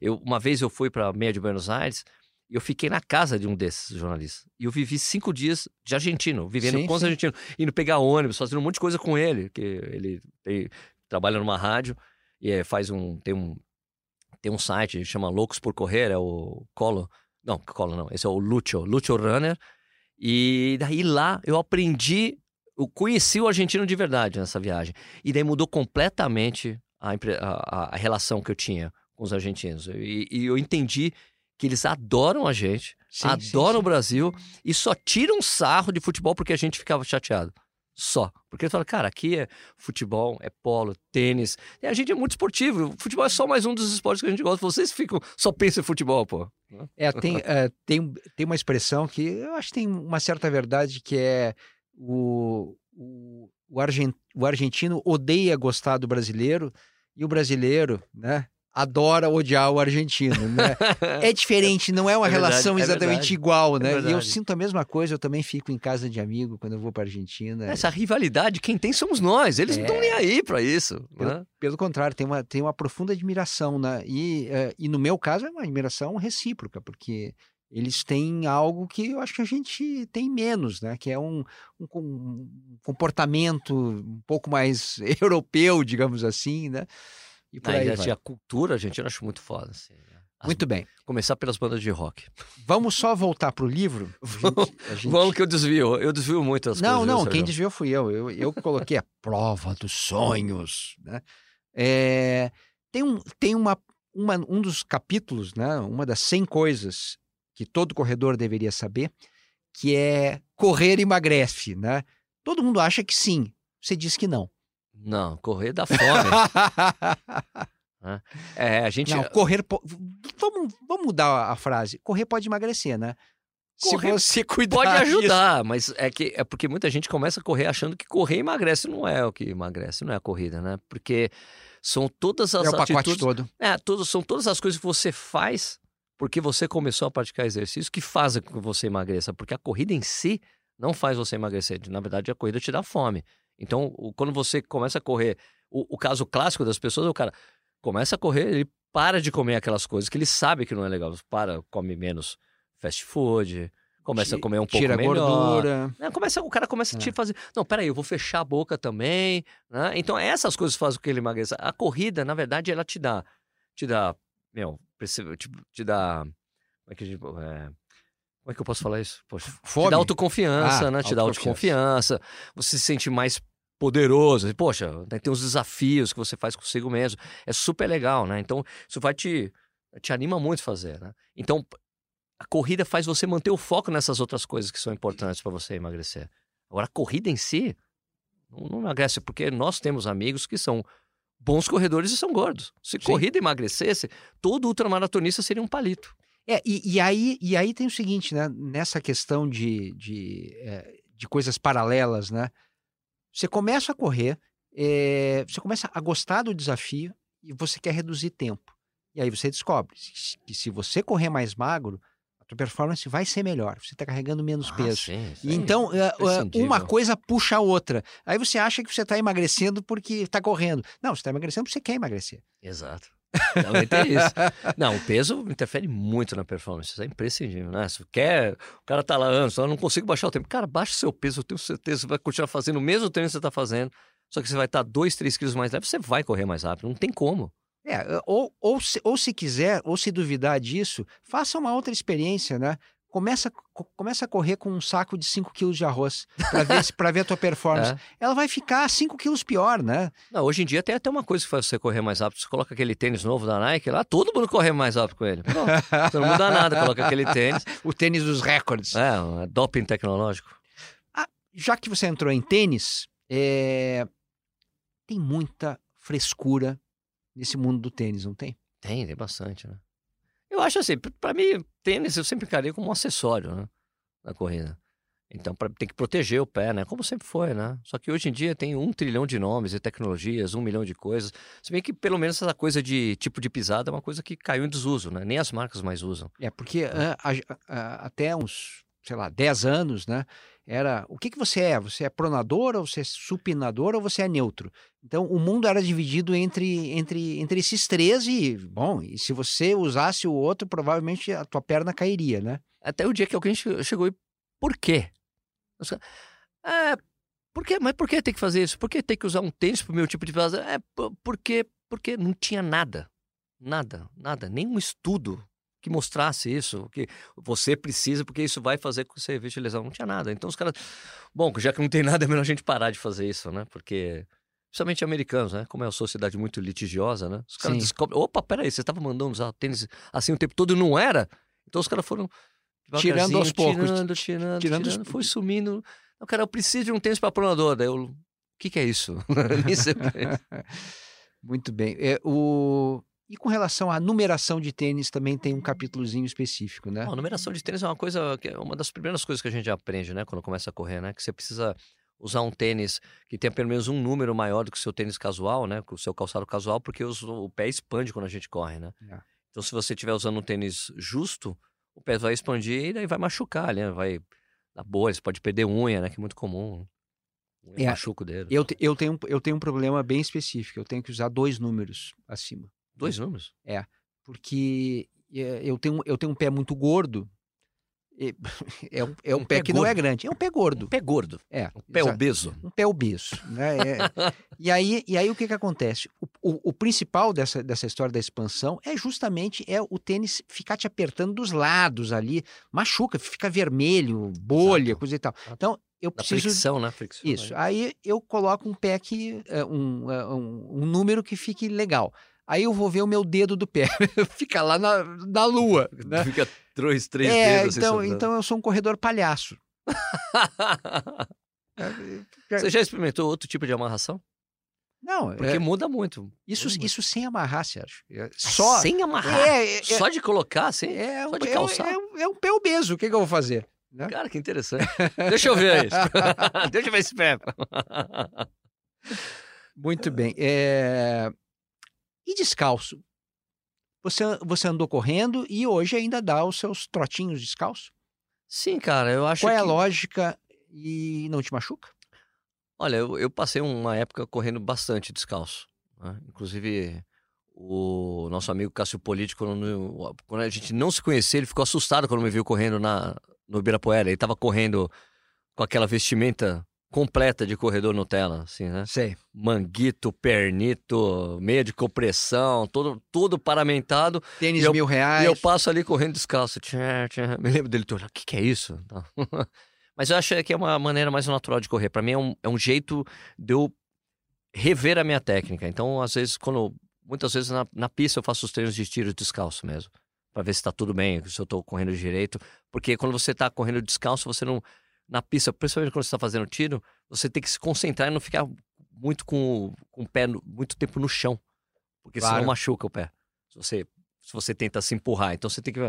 Eu, uma vez eu fui para meia de Buenos Aires eu fiquei na casa de um desses jornalistas. E eu vivi cinco dias de argentino, vivendo Sim, com os sim. argentinos, indo pegar ônibus, fazendo um monte de coisa com ele, que ele tem- trabalha numa rádio e eh, faz um tem um tem um site chama Loucos por Correr, é o Colo, não, Colo não, esse é o Lucho, Lucho Runner. E daí lá eu aprendi, eu conheci o argentino de verdade nessa viagem. E daí mudou completamente a- a- a relação que eu tinha com os argentinos. E, e eu entendi que eles adoram a gente, Sim, adoram sim. o Brasil e só tiram sarro de futebol porque a gente ficava chateado. Só. Porque eles falam, cara, aqui é futebol, é polo, tênis. E a gente é muito esportivo. O futebol é só mais um dos esportes que a gente gosta. Vocês ficam, só pensam em futebol, pô. É, tem, é, tem, tem uma expressão que eu acho que tem uma certa verdade, que é o, o, o argentino odeia gostar do brasileiro e o brasileiro, né, adora odiar o argentino, né? É diferente, não é uma É verdade, relação é exatamente verdade, igual, é né? e eu sinto a mesma coisa, eu também fico em casa de amigo quando eu vou para Argentina. Essa rivalidade, quem tem somos nós. Eles não estão É. nem aí pra isso. Pelo- né? Pelo contrário, tem uma, tem uma profunda admiração, né? E, eh, e no meu caso é uma admiração recíproca, porque eles têm algo que eu acho que a gente tem menos, né? Que é um, um um comportamento um pouco mais europeu, digamos assim, né? E por Ah, aí vai. a, cultura, gente, eu acho muito foda. assim, né? As- Muito bem. Começar pelas bandas de rock. Vamos só voltar pro livro? Vamos- gente- Vamos que eu desvio. Eu desvio muito as Não, coisas. não, viu, quem Sérgio? desviou fui eu. Eu, eu coloquei a prova dos sonhos. Né? É, tem um, tem uma, uma, um dos capítulos, né? uma das 100 coisas que todo corredor deveria saber, que é correr emagrece. Né? Todo mundo acha que sim, você diz que não. Não, correr dá fome. é, a gente. não, correr. po- Vamos, vamos mudar a frase. Correr pode emagrecer, né? Correr Se você cuidar Pode disso. ajudar, mas é que é porque muita gente começa a correr achando que correr emagrece. Não é o que emagrece, não é a corrida, né? Porque são todas as É o pacote atitudes. todo. É, todos, são todas as coisas que você faz porque você começou a praticar exercício que faz com que você emagreça, porque a corrida em si não faz você emagrecer. Na verdade, a corrida te dá fome. Então, quando você começa a correr, o, o, caso clássico das pessoas é o cara começa a correr, ele para de comer aquelas coisas que ele sabe que não é legal. Para, come menos fast food, começa a comer um pouco Tira melhor. gordura. É, começa, o cara começa a te fazer. Não, peraí, eu vou fechar a boca também. Né? Então, essas coisas fazem com que ele emagreça. A corrida, na verdade, ela te dá. Te dá. Meu, te, te dá. Como é que a gente. É, como é que eu posso falar isso? Poxa, Fome? te dá autoconfiança, Ah, né? Te dá autoconfiança. Você se sente mais poderoso. Poxa, né, tem uns desafios que você faz consigo mesmo. É super legal, né? Então, isso vai te, te anima muito fazer, né? Então, a corrida faz você manter o foco nessas outras coisas que são importantes para você emagrecer. Agora, a corrida em si não, não emagrece, porque nós temos amigos que são bons corredores e são gordos. Se Sim. corrida emagrecesse, todo ultramaratonista seria um palito. É, e, e aí, e aí tem o seguinte, né? Nessa questão de, de, é, de coisas paralelas, né? Você começa a correr, é, você começa a gostar do desafio e você quer reduzir tempo. E aí você descobre que- se você correr mais magro, a tua performance vai ser melhor. Você está carregando menos Ah, peso. sim, E então, é, é, uma coisa puxa a outra. Aí você acha que você está emagrecendo porque está correndo. Não, você está emagrecendo porque você quer emagrecer. Exato. Também tem isso. Não, o peso interfere muito na performance. Isso é imprescindível, né? Se quer, o cara tá lá anos, eu não consigo baixar o tempo. Cara, baixa o seu peso, eu tenho certeza você vai continuar fazendo o mesmo treino que você tá fazendo. Só que você vai estar 2, 3 quilos mais leve, você vai correr mais rápido. Não tem como. É, ou, ou, se, ou se quiser, ou se duvidar disso, faça uma outra experiência, né? Começa, co- começa a correr com um saco de 5 quilos de arroz para ver, pra ver a tua performance. É. Ela vai ficar 5 quilos pior, né? Não, hoje em dia tem até uma coisa que faz você correr mais rápido. Você coloca aquele tênis novo da Nike lá, todo mundo corre mais rápido com ele. Pronto. Você não muda nada, coloca aquele tênis. O tênis dos recordes. É, um é doping tecnológico. Já que você entrou em tênis, é, tem muita frescura nesse mundo do tênis, não tem? Tem, tem bastante, né? Eu acho assim, p- pra mim, tênis eu sempre encarei como um acessório, né? Na corrida. Então, pra, tem que proteger o pé, né? Como sempre foi, né? Só que hoje em dia tem um trilhão de nomes e tecnologias, um milhão de coisas. Se bem que pelo menos essa coisa de tipo de pisada é uma coisa que caiu em desuso, né? Nem as marcas mais usam. É, porque ah, a- a- até uns, sei lá, 10 anos, né? Era, o que que você é? Você é pronador, ou você é supinador, ou você é neutro? Então, o mundo era dividido entre, entre, entre esses três e, bom, e se você usasse o outro, provavelmente a tua perna cairia, né? Até o dia que alguém che- chegou e. Por quê? Os caras, É. Por quê? Mas por que tem que fazer isso? Por que tem que usar um tênis pro meu tipo de pisada? É porque, porque não tinha nada. Nada, nada. Nenhum estudo que mostrasse isso, que você precisa, porque isso vai fazer com que você evite lesão. Não tinha nada. Então os caras. Bom, já que não tem nada, é melhor a gente parar de fazer isso, né? Porque. Principalmente americanos, né? Como é uma sociedade muito litigiosa, né? Os caras Sim. descobrem. Opa, peraí, você estava mandando usar tênis assim o tempo todo e não era? Então os caras foram. Tirando aos poucos, Tirando, tirando, tirando tirando. os- Foi sumindo. Não, cara, eu preciso de um tênis para pronador. Daí eu. O que, que é isso? O que é isso. Muito bem. É, o... E com relação à numeração de tênis, também tem um capítulozinho específico, né? Não, a numeração de tênis é uma coisa, que é uma das primeiras coisas que a gente aprende, né, quando começa a correr, né? Que você precisa usar um tênis que tenha pelo menos um número maior do que o seu tênis casual, né? O seu calçado casual, porque os- o pé expande quando a gente corre, né? É. Então, se você estiver usando um tênis justo, o pé vai expandir e daí vai machucar, né? Vai dar bolha, você pode perder unha, né? Que é muito comum. Unha É, machuca o dedo. Eu, eu, tenho, eu tenho um problema bem específico. Eu tenho que usar dois números acima. Dois números? porque é, eu tenho, eu tenho um pé muito gordo. É um, é um, Um pé, pé que não é gordo. grande, é um pé gordo. Um pé gordo. É, Um pé exato. obeso. um pé obeso. Né? É- e, aí, e aí o que, que acontece? O, o- o principal dessa, dessa história da expansão é justamente é o tênis ficar te apertando dos lados ali, machuca, fica vermelho, bolha, Exato. coisa e tal. Então, eu preciso. fricção, né? Fricção, Isso. né? Aí eu coloco um pé que. é, Um, é, um, um número que fique legal. Aí eu vou ver o meu dedo do pé. Fica lá na, na lua. Né? Fica dois, três É, dedos assim então, sobrando. então eu sou um corredor palhaço. É, Você já experimentou outro tipo de amarração? Não, Porque é, muda muito. isso, muda muito. isso sem amarrar, Sérgio. É, Só Só. sem amarrar. É, é, Só de colocar, assim? é, só de é, calçar? é um- é um pé obeso. O que, que eu vou fazer? né? Cara, que interessante. Deixa eu ver isso. Deixa eu ver esse pé. Muito bem. É, E descalço? Você, você andou correndo e hoje ainda dá os seus trotinhos descalço? Sim, cara, eu acho Qual é que... a lógica e não te machuca? Olha, eu, eu passei uma época correndo bastante descalço. né? Inclusive, o nosso amigo Cássio Político, quando, quando a gente não se conhecia, ele ficou assustado quando me viu correndo na, no Ibirapuera. Ele estava correndo com aquela vestimenta completa de corredor Nutella, assim, né? Sei. Manguito, pernito, meia de compressão, todo, todo paramentado. Tênis eu- mil reais. E eu passo ali correndo descalço. Tchá, tchá. Me lembro dele, olhando, o que, que é isso? Mas eu acho que é uma maneira mais natural de correr. Para mim é um, é um jeito de eu rever a minha técnica. Então, às vezes, quando. Muitas vezes na, na pista eu faço os treinos de tiro descalço mesmo. Pra ver se tá tudo bem, se eu tô correndo direito. Porque quando você tá correndo descalço, você não. Na pista, principalmente quando você tá fazendo tiro, você tem que se concentrar e não ficar muito com, o- com o pé no- muito tempo no chão. Porque Claro. senão machuca o pé. Se você, se você tenta se empurrar. Então você tem que.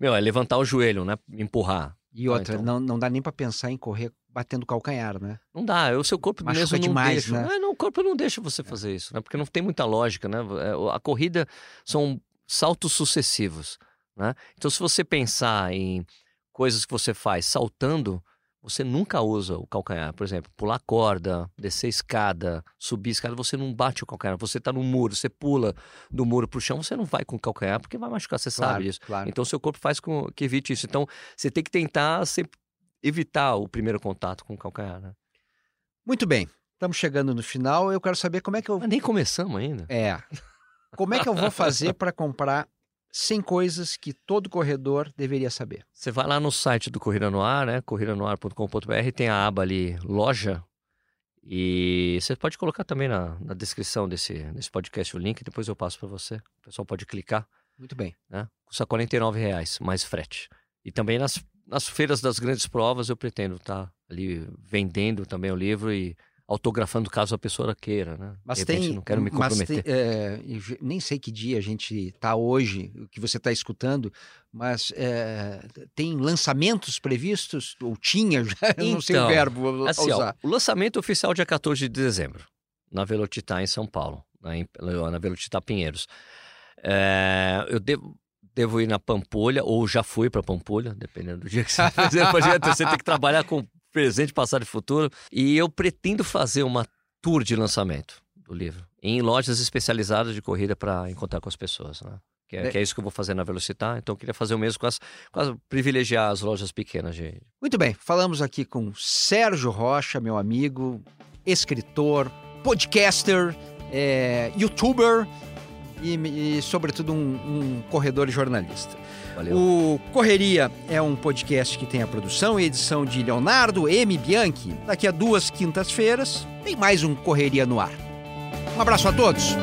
Meu, é levantar o joelho, né? Empurrar. E outra, então. não, não dá nem pra pensar em correr batendo calcanhar, né? Não dá, o seu corpo Machuca mesmo não demais, deixa. né? É, não, o corpo não deixa você fazer isso, né? Porque não tem muita lógica, né? É, A corrida são saltos sucessivos, né? Então, se você pensar em coisas que você faz saltando, você nunca usa o calcanhar. Por exemplo, pular corda, descer escada, subir escada, você não bate o calcanhar. Você tá no muro, você pula do muro pro chão, você não vai com o calcanhar, porque vai machucar, você Claro, sabe disso. claro. Então, seu corpo faz com que evite isso. Então, você tem que tentar sempre evitar o primeiro contato com o calcanhar, né? Muito bem. Estamos chegando no final. Eu quero saber como é que eu. Mas nem começamos ainda. É. Como é que eu vou fazer para comprar 100 coisas que todo corredor deveria saber? Você vai lá no site do Corrida no Ar, né? corridanoar.com.br, tem a aba ali loja. E você pode colocar também na, na descrição desse, desse podcast o link, depois eu passo para você. O pessoal pode clicar, Muito bem. né? Custa 49 reais mais frete. E também nas, nas feiras das grandes provas eu pretendo estar ali vendendo também o livro e autografando caso a pessoa queira, né? Mas De repente, tem. não quero me comprometer. tem, é, nem sei que dia a gente está hoje, o que você está escutando, mas é, tem lançamentos previstos? Ou tinha já? Eu não sei o Então, verbo Assim, ó, usar. o lançamento oficial dia 14 de dezembro, na Velocitar em São Paulo, na, na Velocitar Pinheiros. É, eu devo, devo ir na Pampulha, ou já fui para Pampulha, dependendo do dia que você fizer. Você tem que trabalhar com presente, passado e futuro. E eu pretendo fazer uma tour de lançamento do livro em lojas especializadas de corrida para encontrar com as pessoas, né? Que é, que é isso que eu vou fazer na Velocitar. Então eu queria fazer o mesmo com as, com as privilegiar as lojas pequenas de, Muito bem, falamos aqui com Sérgio Rocha, meu amigo, escritor, podcaster, é, youtuber e, e, sobretudo, um, um corredor e jornalista. Valeu. O Correria é um podcast que tem a produção e edição de Leonardo M. Bianchi. Daqui a duas quintas-feiras tem mais um Correria no ar. Um abraço a todos!